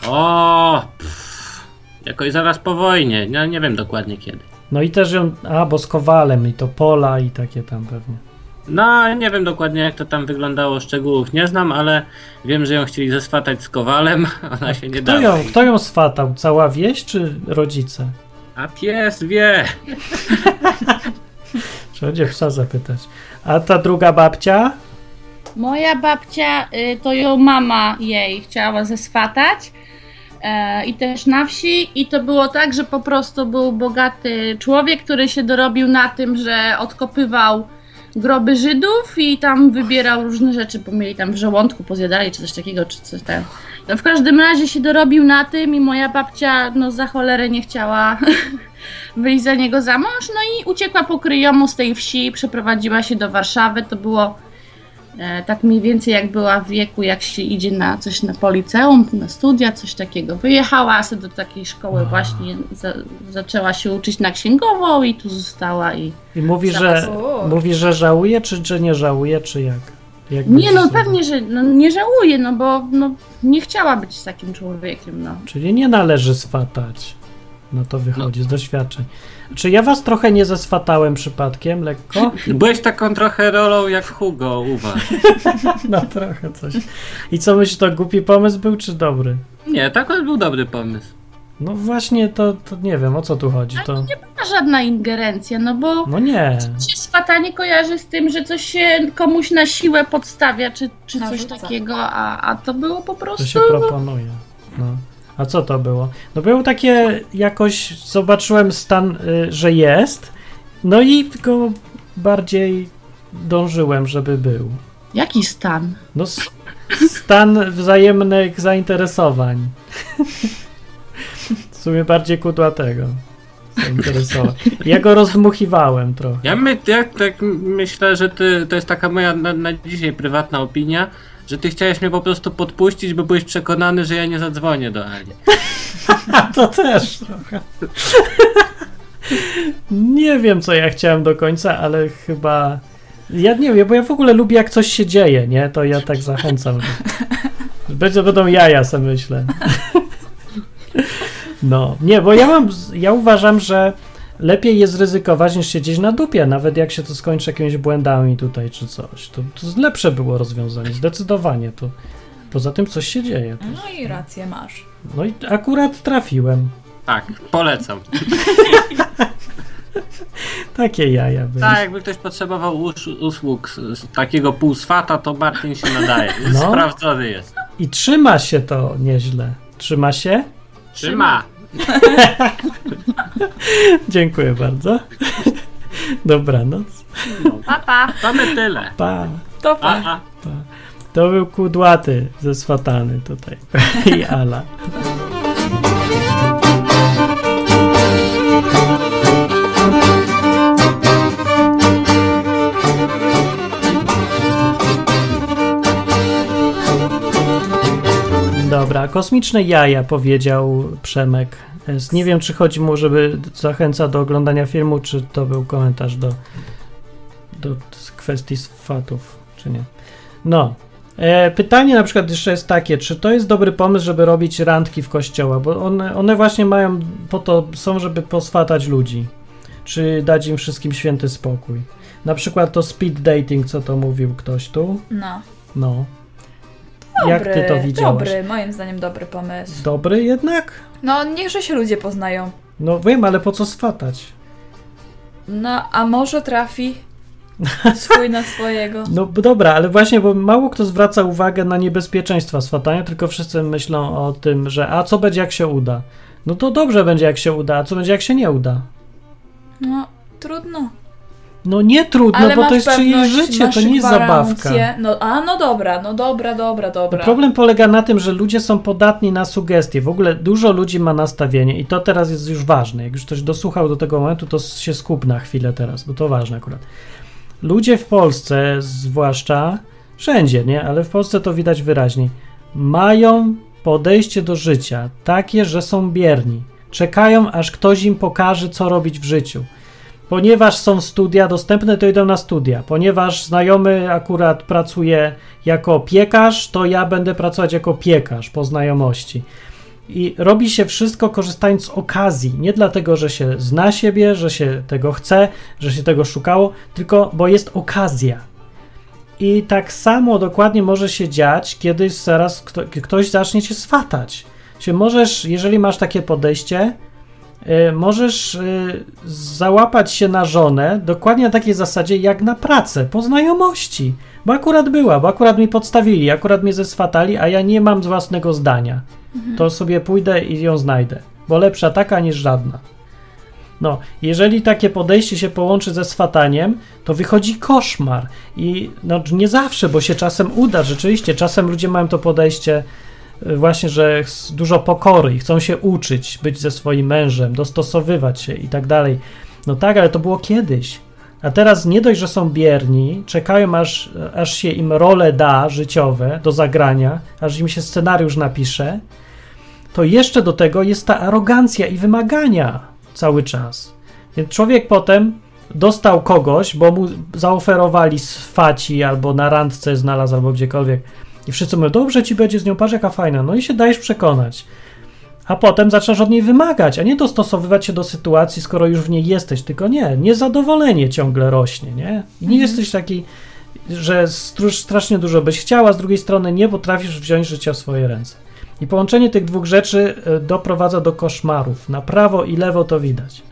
O, pff, jakoś zaraz po wojnie. No, nie wiem dokładnie kiedy. No i też ją. A, bo z Kowalem i to pola i takie tam pewnie. No, nie wiem dokładnie jak to tam wyglądało, szczegółów nie znam, ale wiem, że ją chcieli zeswatać z Kowalem, ona się nie Kto dała. ją, kto ją swatał? Cała wieś czy rodzice? A pies wie. Trzeba będzie psa zapytać. A ta druga babcia? Moja babcia, y, to ją mama jej chciała zeswatać. E, I też na wsi. I to było tak, że po prostu był bogaty człowiek, który się dorobił na tym, że odkopywał groby Żydów i tam wybierał różne rzeczy, bo mieli tam w żołądku, pozjadali czy coś takiego, czy coś tam. No w każdym razie się dorobił na tym i moja babcia no za cholerę nie chciała wyjść za niego za mąż, no i uciekła po kryjomu z tej wsi, przeprowadziła się do Warszawy, to było tak mniej więcej jak była w wieku, jak się idzie na coś na policeum, na studia, coś takiego. Wyjechała sobie do takiej szkoły właśnie, za, zaczęła się uczyć na księgową i tu została i... I mówi, że, O. mówi, że żałuje, czy że nie żałuje, czy jak? jak Nie no, sobie? pewnie, że no, nie żałuje, no bo no, nie chciała być z takim człowiekiem, no. Czyli nie należy swatać. No to wychodzi z doświadczeń. Czy ja was trochę nie zeswatałem przypadkiem, lekko? Byłeś taką trochę rolą jak Hugo u was. No trochę coś. I co myślisz, to głupi pomysł był, czy dobry? Nie, tak był dobry pomysł. No właśnie, to, to nie wiem, o co tu chodzi. To... Ma żadna ingerencja, no bo No nie. się swatanie kojarzy z tym, że coś się komuś na siłę podstawia, czy, czy coś Narzuca. takiego, a, a to było po To prostu... się proponuje. No. A co to było? No było takie, jakoś zobaczyłem stan, y, że jest, no i tylko bardziej dążyłem, żeby był. Jaki stan? No s- stan wzajemnych zainteresowań. W sumie bardziej kudłatego. Zainteresowań. Ja go rozdmuchiwałem trochę. Ja, my, ja tak myślę, że ty, to jest taka moja na, na dzisiaj prywatna opinia, że ty chciałeś mnie po prostu podpuścić, bo byłeś przekonany, że ja nie zadzwonię do Ali. A to też trochę. Nie wiem, co ja chciałem do końca, ale chyba. Ja nie wiem, bo ja w ogóle lubię, jak coś się dzieje, nie? To ja tak zachęcam. Będzie, będą jaja, sobie myślę. No, nie, bo ja mam. Ja uważam, że lepiej jest ryzykować niż siedzieć na dupie, nawet jak się to skończy jakimiś błędami tutaj czy coś. To, to lepsze było rozwiązanie, zdecydowanie. To, poza tym coś się dzieje. No i rację masz. No i akurat trafiłem. Tak, polecam. Takie jaja były. Tak, jakby ktoś potrzebował us usług z, z takiego półswata, to Martin się nadaje. No. Sprawdzony jest. I trzyma się to nieźle. Trzyma się? Trzyma. Dziękuję bardzo. Dobranoc. Papa! Mamy tyle. Pa. To A, fajnie. a. To był kudłaty ze swatany tutaj. I Ala. Dobra, kosmiczne jaja, powiedział Przemek. Nie wiem, czy chodzi mu, żeby zachęca do oglądania filmu, czy to był komentarz do, do kwestii swatów, czy nie. No. E, pytanie na przykład jeszcze jest takie, czy to jest dobry pomysł, żeby robić randki w kościołach, bo one, one właśnie mają, po to są, żeby poswatać ludzi, czy dać im wszystkim święty spokój. Na przykład to speed dating, co to mówił ktoś tu. No. No. Dobry, Jak ty to widziałaś? Dobry, moim zdaniem dobry pomysł. Dobry jednak? No, niechże się ludzie poznają. No wiem, ale po co swatać? No, a może trafi swój na swojego. No dobra, ale właśnie, bo mało kto zwraca uwagę na niebezpieczeństwa swatania, tylko wszyscy myślą o tym, że a co będzie jak się uda? No to dobrze będzie jak się uda, a co będzie jak się nie uda? No, trudno. No nie trudno, Ale bo to jest czyjeś życie, to nie jest zabawka. No, a no dobra, no dobra, dobra, dobra. Problem polega na tym, że ludzie są podatni na sugestie. W ogóle dużo ludzi ma nastawienie i to teraz jest już ważne. Jak już ktoś dosłuchał do tego momentu, to się skup na chwilę teraz, bo to ważne akurat. ludzie w Polsce, zwłaszcza wszędzie, nie, ale w Polsce to widać wyraźnie, mają podejście do życia takie, że są bierni. Czekają, aż ktoś im pokaże, co robić w życiu. Ponieważ są studia dostępne, to idą na studia. Ponieważ znajomy akurat pracuje jako piekarz, to ja będę pracować jako piekarz po znajomości. I robi się wszystko korzystając z okazji. Nie dlatego, że się zna siebie, że się tego chce, że się tego szukało, tylko bo jest okazja. I tak samo dokładnie może się dziać, kiedy zaraz kto, ktoś zacznie cię swatać. Się możesz, jeżeli masz takie podejście, możesz y, załapać się na żonę dokładnie na takiej zasadzie jak na pracę, po znajomości. Bo akurat była, bo akurat mi podstawili, akurat mnie zeswatali, a ja nie mam z własnego zdania. To sobie pójdę i ją znajdę, bo lepsza taka niż żadna. No, jeżeli takie podejście się połączy ze swataniem, to wychodzi koszmar. I no, nie zawsze, bo się czasem uda, rzeczywiście. Czasem ludzie mają to podejście właśnie, że dużo pokory i chcą się uczyć, być ze swoim mężem, dostosowywać się i tak dalej. No tak, ale to było kiedyś. A teraz nie dość, że są bierni, czekają aż, aż się im role da życiowe do zagrania, aż im się scenariusz napisze, to jeszcze do tego jest ta arogancja i wymagania cały czas. Więc człowiek potem dostał kogoś, bo mu zaoferowali z faci albo na randce znalazł albo gdziekolwiek i wszyscy mówią, dobrze ci będzie z nią, patrz jaka fajna, no i się dajesz przekonać. A potem zaczynasz od niej wymagać, a nie dostosowywać się do sytuacji, skoro już w niej jesteś, tylko nie, niezadowolenie ciągle rośnie, nie? I nie jesteś taki, że strasznie dużo byś chciała, z drugiej strony nie potrafisz wziąć życia w swoje ręce. I połączenie tych dwóch rzeczy y, doprowadza do koszmarów. Na prawo i lewo to widać,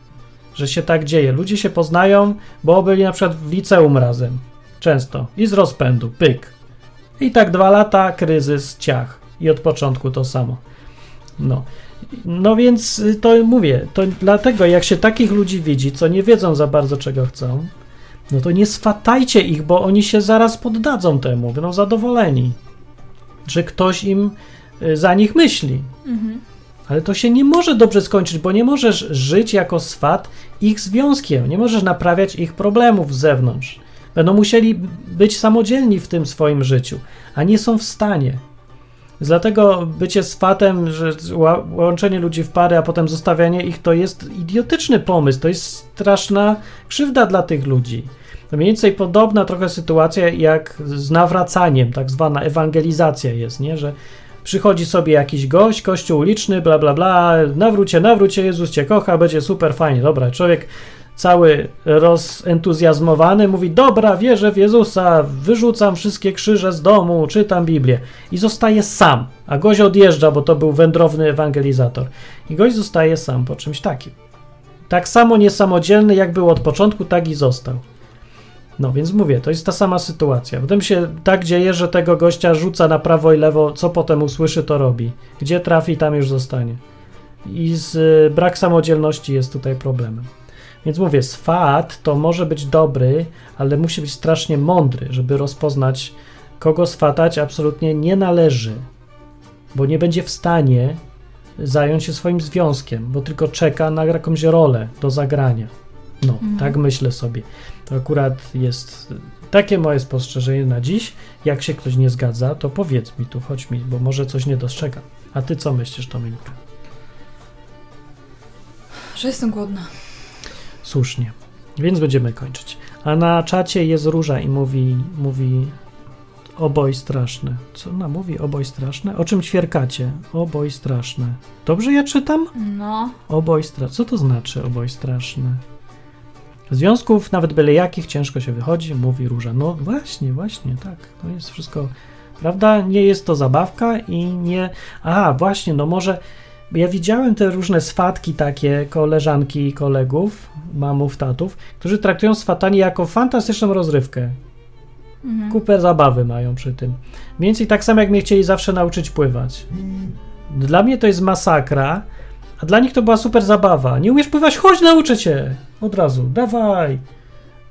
że się tak dzieje. Ludzie się poznają, bo byli na przykład w liceum razem. Często. I z rozpędu. Pyk. I tak dwa lata, kryzys, ciach. I od początku to samo. No. No więc y, to mówię, to dlatego jak się takich ludzi widzi, co nie wiedzą za bardzo czego chcą, no to nie swatajcie ich, bo oni się zaraz poddadzą temu, będą zadowoleni, że ktoś im y, za nich myśli. Mhm. Ale to się nie może dobrze skończyć, bo nie możesz żyć jako swat ich związkiem, nie możesz naprawiać ich problemów z zewnątrz. Będą musieli być samodzielni w tym swoim życiu, a nie są w stanie. Dlatego bycie swatem, że łączenie ludzi w pary, a potem zostawianie ich, to jest idiotyczny pomysł, to jest straszna krzywda dla tych ludzi. Mniej więcej podobna trochę sytuacja jak z nawracaniem, tak zwana ewangelizacja jest, nie? Że przychodzi sobie jakiś gość, kościół uliczny, bla bla bla, nawrócie, nawrócie, Jezus cię kocha, będzie super fajnie. Dobra, człowiek cały rozentuzjazmowany mówi, dobra, wierzę w Jezusa, wyrzucam wszystkie krzyże z domu, czytam Biblię i zostaje sam, a gość odjeżdża, bo to był wędrowny ewangelizator i gość zostaje sam po czymś takim. Tak samo niesamodzielny, jak był od początku, tak i został. No więc mówię, to jest ta sama sytuacja. Potem się tak dzieje, że tego gościa rzuca na prawo i lewo, co potem usłyszy, to robi. Gdzie trafi, tam już zostanie. I z, brak samodzielności jest tutaj problemem. Więc mówię, swat to może być dobry, ale musi być strasznie mądry, żeby rozpoznać, kogo swatać absolutnie nie należy, bo nie będzie w stanie zająć się swoim związkiem, bo tylko czeka na jakąś rolę do zagrania. No, tak myślę sobie. To akurat jest takie moje spostrzeżenie na dziś. Jak się ktoś nie zgadza, to powiedz mi tu, chodź mi, bo może coś nie dostrzegam. A ty co myślisz, Dominika? Że jestem głodna. Słusznie. Więc będziemy kończyć. A na czacie jest Róża i mówi, mówi oboj straszne. Co ona mówi? Oboj straszne? O czym ćwierkacie? Oboj straszne. Dobrze ja czytam? No. Oboj straszne. Co to znaczy oboj straszne? Związków, nawet byle jakich, ciężko się wychodzi, mówi Róża. No właśnie, właśnie, tak. To jest wszystko, prawda? Nie jest to zabawka i nie... A, właśnie, no może... Ja widziałem te różne swatki takie, koleżanki i kolegów, mamów, tatów, którzy traktują swatanie jako fantastyczną rozrywkę. Mhm. Kupę zabawy mają przy tym. Mniej więcej tak samo, jak mnie chcieli zawsze nauczyć pływać. Dla mnie to jest masakra, a dla nich to była super zabawa. Nie umiesz pływać? Chodź, nauczę cię! Od razu, dawaj!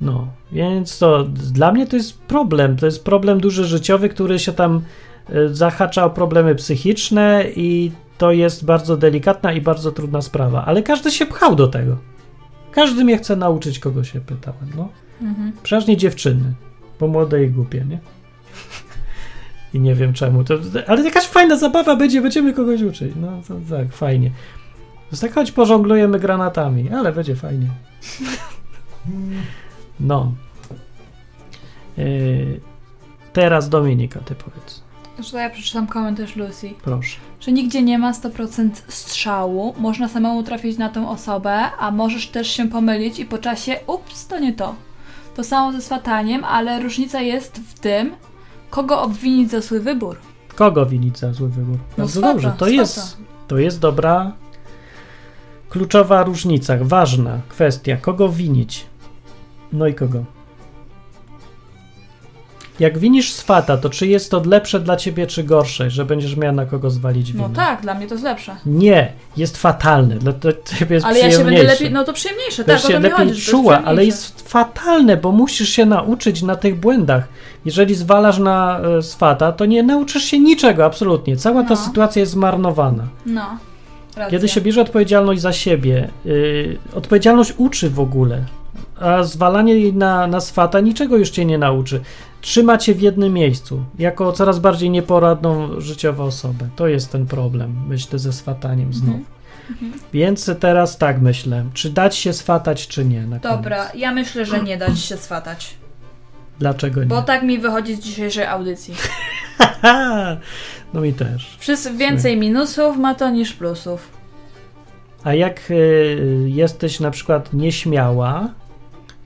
No, więc to dla mnie to jest problem. To jest problem duży życiowy, który się tam e, zahacza o problemy psychiczne i to jest bardzo delikatna i bardzo trudna sprawa. Ale każdy się pchał do tego. Każdy mnie chce nauczyć, kogo się pytałem. No. Mhm. Przeważnie dziewczyny, bo młode i głupie, nie? I nie wiem czemu. To, ale jakaś fajna zabawa będzie, będziemy kogoś uczyć. No to tak, fajnie. Tak, choć pożonglujemy granatami, ale będzie fajnie. No. Yy, teraz Dominika, ty powiedz. Że ja przeczytam komentarz Lucy. Proszę. Że nigdzie nie ma 100% strzału, można samemu trafić na tę osobę, a możesz też się pomylić i po czasie, ups, to nie to. To samo ze swataniem, ale różnica jest w tym, kogo obwinić za swój wybór. Kogo winić za zły wybór? No Bardzo swata, dobrze. To swata. jest, to jest dobra, kluczowa różnica, ważna kwestia. Kogo winić? No i kogo? Jak winisz swata, to czy jest to lepsze dla ciebie, czy gorsze, że będziesz miał na kogo zwalić winę? No tak, dla mnie to jest lepsze. Nie, jest fatalne, dla ciebie jest Ale ja się będę lepiej, no to przyjemniejsze, Będziesz tak, się lepiej chodzi, czuła, ale jest fatalne, bo musisz się nauczyć na tych błędach. Jeżeli zwalasz na e, swata, to nie nauczysz się niczego, absolutnie. Cała ta No. sytuacja jest zmarnowana. No, racja. Kiedy się bierze odpowiedzialność za siebie, yy, odpowiedzialność uczy w ogóle, a zwalanie na, na swata niczego już cię nie nauczy. Trzyma cię w jednym miejscu, jako coraz bardziej nieporadną życiowo osobę. To jest ten problem, myślę, ze swataniem znowu. Mhm. Więc teraz tak myślę, czy dać się swatać, czy nie. Dobra, koniec. ja myślę, że nie dać się swatać. Dlaczego nie? Bo tak mi wychodzi z dzisiejszej audycji. no mi też. Wszyscy więcej minusów ma to niż plusów. A jak y, jesteś na przykład nieśmiała,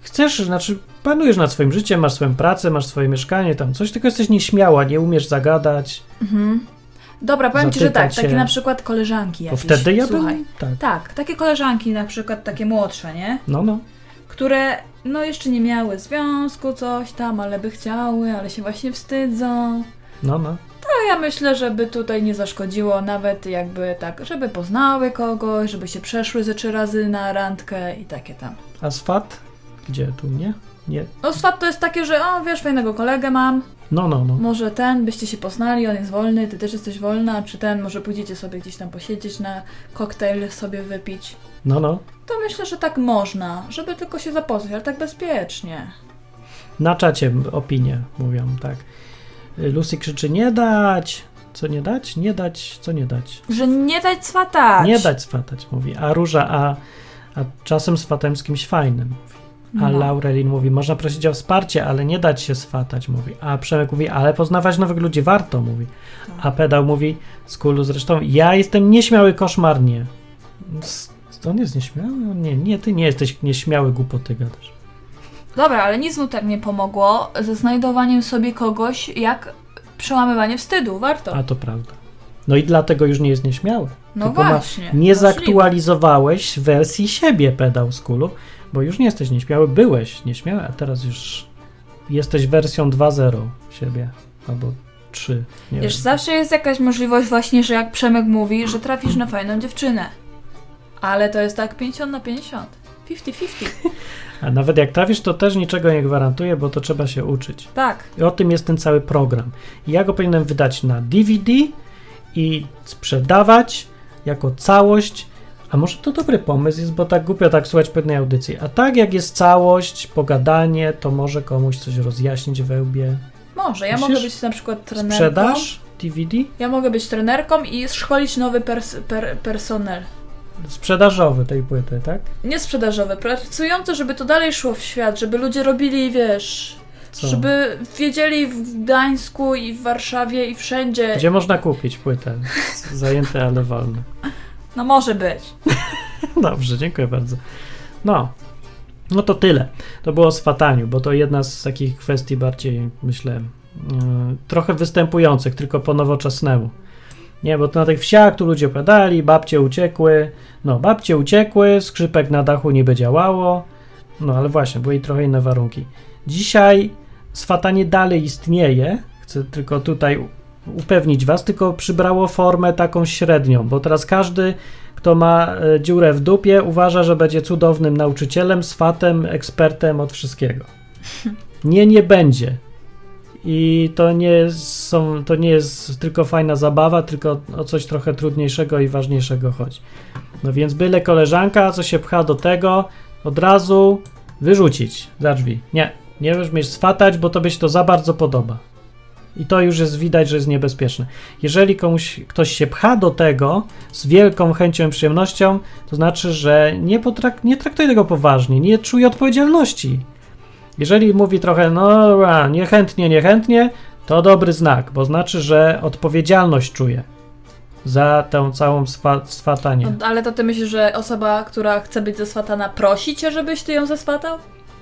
chcesz, znaczy panujesz nad swoim życiem, masz swoją pracę, masz swoje mieszkanie, tam coś, tylko jesteś nieśmiała, nie umiesz zagadać, Mhm. Dobra, powiem ci, że tak, takie się. na przykład koleżanki jakieś. wtedy ja Słuchaj. bym... Tak. Tak, takie koleżanki na przykład takie młodsze, nie? No, no. Które no jeszcze nie miały związku, coś tam, ale by chciały, ale się właśnie wstydzą. No, no. To ja myślę, żeby tutaj nie zaszkodziło nawet jakby tak, żeby poznały kogoś, żeby się przeszły ze trzy razy na randkę i takie tam. A swat? Gdzie tu, nie? Nie. No swat to jest takie, że o wiesz, fajnego kolegę mam, No, no, no. może ten, byście się poznali, on jest wolny, ty też jesteś wolna, czy ten, może pójdziecie sobie gdzieś tam posiedzieć na koktajl sobie wypić. No, no. To myślę, że tak można, żeby tylko się zapoznać, ale tak bezpiecznie. Na czacie opinie mówią, tak. Lucy krzyczy, nie dać! Co nie dać? Nie dać, co nie dać? Że nie dać swatać. Nie dać swatać, mówi. A Róża, a, a czasem swatem z kimś fajnym, mówi. A No. Laurelin mówi, można prosić o wsparcie, ale nie dać się swatać, mówi. A Przemek mówi, ale poznawać nowych ludzi warto, mówi. A Pedał mówi, z kulu zresztą, ja jestem nieśmiały koszmarnie. S- On jest nieśmiały? Nie, nie, ty nie jesteś nieśmiały, głupoty gadasz. Dobra, ale nic mu tak nie pomogło ze znajdowaniem sobie kogoś jak przełamywanie wstydu. Warto. A to prawda. No i dlatego już nie jest nieśmiały. no tylko ma- właśnie. Nie możliwe. zaktualizowałeś wersji siebie, pedał z kulu, bo już nie jesteś nieśmiały, byłeś nieśmiały, a teraz już jesteś wersją 2.0 siebie, albo 3. Nie Wiesz, wiem. zawsze jest jakaś możliwość właśnie, że jak Przemek mówi, że trafisz na fajną dziewczynę. Ale to jest tak 50 na 50. 50-50. A nawet jak trafisz, to też niczego nie gwarantuje, bo to trzeba się uczyć. Tak. I o tym jest ten cały program. I ja go powinienem wydać na DVD i sprzedawać jako całość. A może to dobry pomysł jest, bo tak głupio tak słuchać pewnej audycji. A tak jak jest całość, pogadanie, to może komuś coś rozjaśnić we łbie. Może. Ja Myślisz? mogę być na przykład trenerką. Sprzedaż DVD? Ja mogę być trenerką i szkolić nowy pers per personel. Sprzedażowy tej płyty, tak? Nie sprzedażowy, pracujący, żeby to dalej szło w świat, żeby ludzie robili, wiesz, Co? żeby wiedzieli w Gdańsku i w Warszawie i wszędzie. Gdzie można kupić płytę? Zajęte, ale wolne. No może być. Dobrze, dziękuję bardzo. No, no to tyle. To było o swataniu, bo to jedna z takich kwestii bardziej, myślę, yy, trochę występujących, tylko po nowoczesnemu. Nie, bo to na tych wsiach tu ludzie opowiadali, babcie uciekły, no babcie uciekły, skrzypek na dachu niby działało, no ale właśnie, były i trochę inne warunki. Dzisiaj swatanie dalej istnieje, chcę tylko tutaj upewnić was, tylko przybrało formę taką średnią, bo teraz każdy kto ma e, dziurę w dupie, uważa, że będzie cudownym nauczycielem, swatem, ekspertem od wszystkiego. Nie, nie będzie. I to nie, są, to nie jest tylko fajna zabawa, tylko o coś trochę trudniejszego i ważniejszego chodzi. No więc byle koleżanka, co się pcha do tego, od razu Wyrzucić za drzwi. Nie, nie umiesz swatać, bo tobie się to za bardzo podoba. I to już jest widać, że jest niebezpieczne. Jeżeli komuś, ktoś się pcha do tego z wielką chęcią i przyjemnością, to znaczy, że nie, potrak- nie traktuje tego poważnie, nie czuje odpowiedzialności. Jeżeli mówi trochę, no niechętnie, niechętnie, to dobry znak, bo znaczy, że odpowiedzialność czuje za tę całą swa- swatanie. No, ale to ty myślisz, że osoba, która chce być zeswatana, prosi cię, żebyś ty ją zeswatał?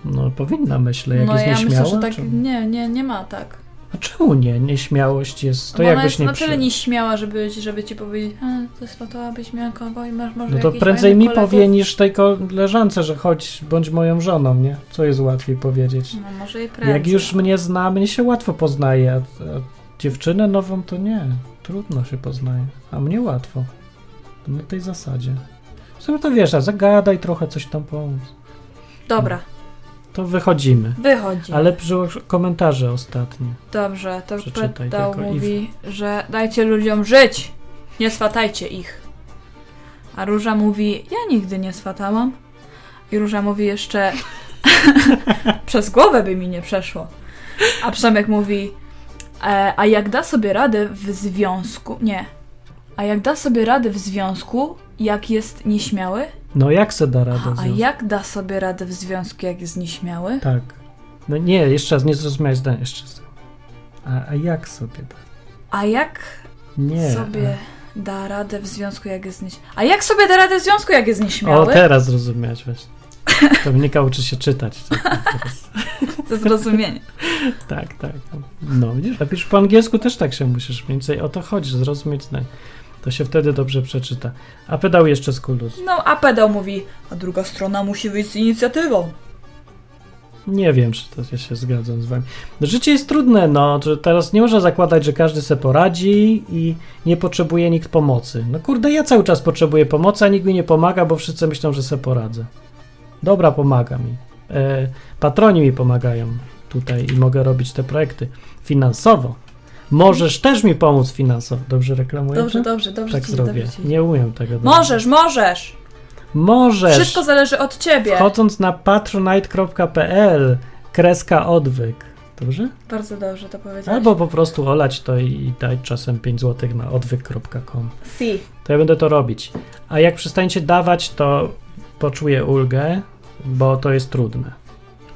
No powinna, myślę, jak no jest ja myślę, że tak. czy- Nie, nie, nie ma tak. A czemu nie? Nieśmiałość jest, to Bo ona jakbyś jest nie na przy... tyle nieśmiała, żeby, żeby ci powiedzieć, a, zeswatałabyś mnie kogo i masz może No to prędzej mi kolegów? powie niż tej koleżance, że chodź, bądź moją żoną, nie? Co jest łatwiej powiedzieć? No może i prędzej. Jak już mnie zna, mnie się łatwo poznaje, a, a dziewczynę nową to nie. Trudno się poznaje, a mnie łatwo. To na tej zasadzie. Sobie to wiesz, a zagadaj trochę, coś tam pomóc. Dobra, To wychodzimy. wychodzi. Ale przy komentarze ostatnie. Dobrze, to Przeczytaj pedał mówi, że dajcie ludziom żyć, nie swatajcie ich. A Róża mówi, ja nigdy nie swatałam. I Róża mówi jeszcze, przez głowę by mi nie przeszło. A Przemek mówi, e, a jak da sobie radę w związku, nie, a jak da sobie radę w związku, jak jest nieśmiały? No jak se da radę A jak da sobie radę w związku, jak jest nieśmiały? Tak. No nie, jeszcze raz, nie zrozumiałeś zdania, jeszcze raz. A, a jak sobie da? A jak Nie. sobie da radę w związku, jak jest nieśmiały? A jak sobie da radę w związku, jak jest O, nieśmiały? teraz zrozumiałeś właśnie. Dominika uczy się czytać. Tak, teraz. To zrozumienie. tak, tak. No widzisz, napisz po angielsku też tak się musisz mniej więcej o to chodzi, zrozumieć zdanie. To się wtedy dobrze przeczyta. A pedał jeszcze z kulus. No, a pedał mówi, a druga strona musi wyjść z inicjatywą. Nie wiem, czy to ja się zgadzam z wami. Życie jest trudne, no, teraz nie można zakładać, że każdy se poradzi i nie potrzebuje nikt pomocy. No kurde, ja cały czas potrzebuję pomocy, a nikt mi nie pomaga, bo wszyscy myślą, że se poradzę. Dobra, pomaga mi. E, patroni mi pomagają tutaj i mogę robić te projekty finansowo. Możesz też mi pomóc finansowo. Dobrze reklamuję? Dobrze, dobrze, dobrze Tak ci, zrobię. dobrze. Nie umiem tego. dobrze. Możesz, możesz! Możesz. Wszystko zależy od ciebie. Wchodząc na patronite.pl kreska odwyk. Dobrze? Bardzo dobrze to powiedziałeś. Albo po prostu olać to i dać czasem 5 zł na odwyk.com. Si. To ja będę to robić. A jak przestaniecie dawać, to poczuję ulgę, bo to jest trudne.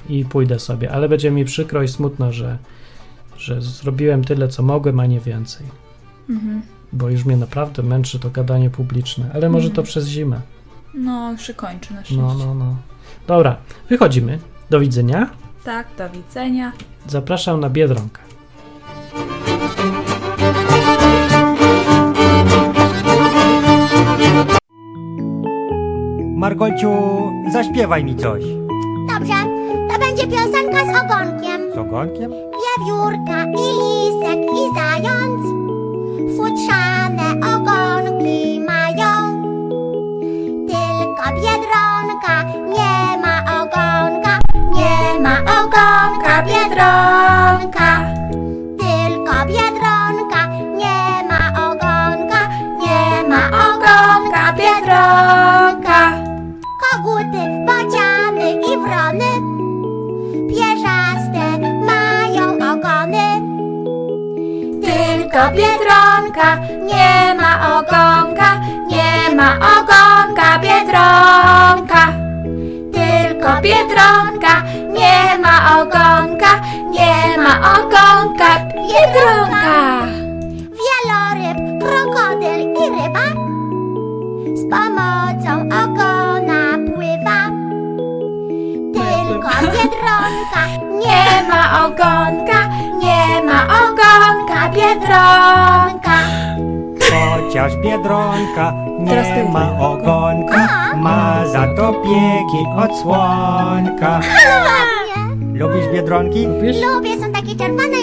I pójdę sobie. Ale będzie mi przykro i smutno, że, że zrobiłem tyle, co mogłem, a nie więcej. Mhm. Bo już mnie naprawdę męczy to gadanie publiczne. Ale może Mhm. to przez zimę. No, już się kończy na szczęście. No, no, no. Dobra, wychodzimy. Do widzenia. Tak, do widzenia. Zapraszam na Biedronkę. Margolciu, zaśpiewaj mi coś. Dobrze, to będzie piosenka z ogonkiem. Z ogonkiem? Wiewiórka i lisek i zając. Futrzane ogonki mają. Tylko Biedronka nie ma ogonka. Nie ma ogonka Biedronka Biedronka nie ma ogonka Nie ma ogonka Biedronka. Tylko Biedronka nie ma ogonka Nie ma ogonka Biedronka. Wieloryb, krokodyl i ryba. Z pomocą ogona pływa. Tylko Biedronka nie ma ogonka, nie ma ogonka Biedronka. Chociaż Biedronka Teraz nie ty. ma ogonka, ma za to pieki od słonka. Ładnie. Lubisz Biedronki? Lubisz? Lubię, są takie czerwone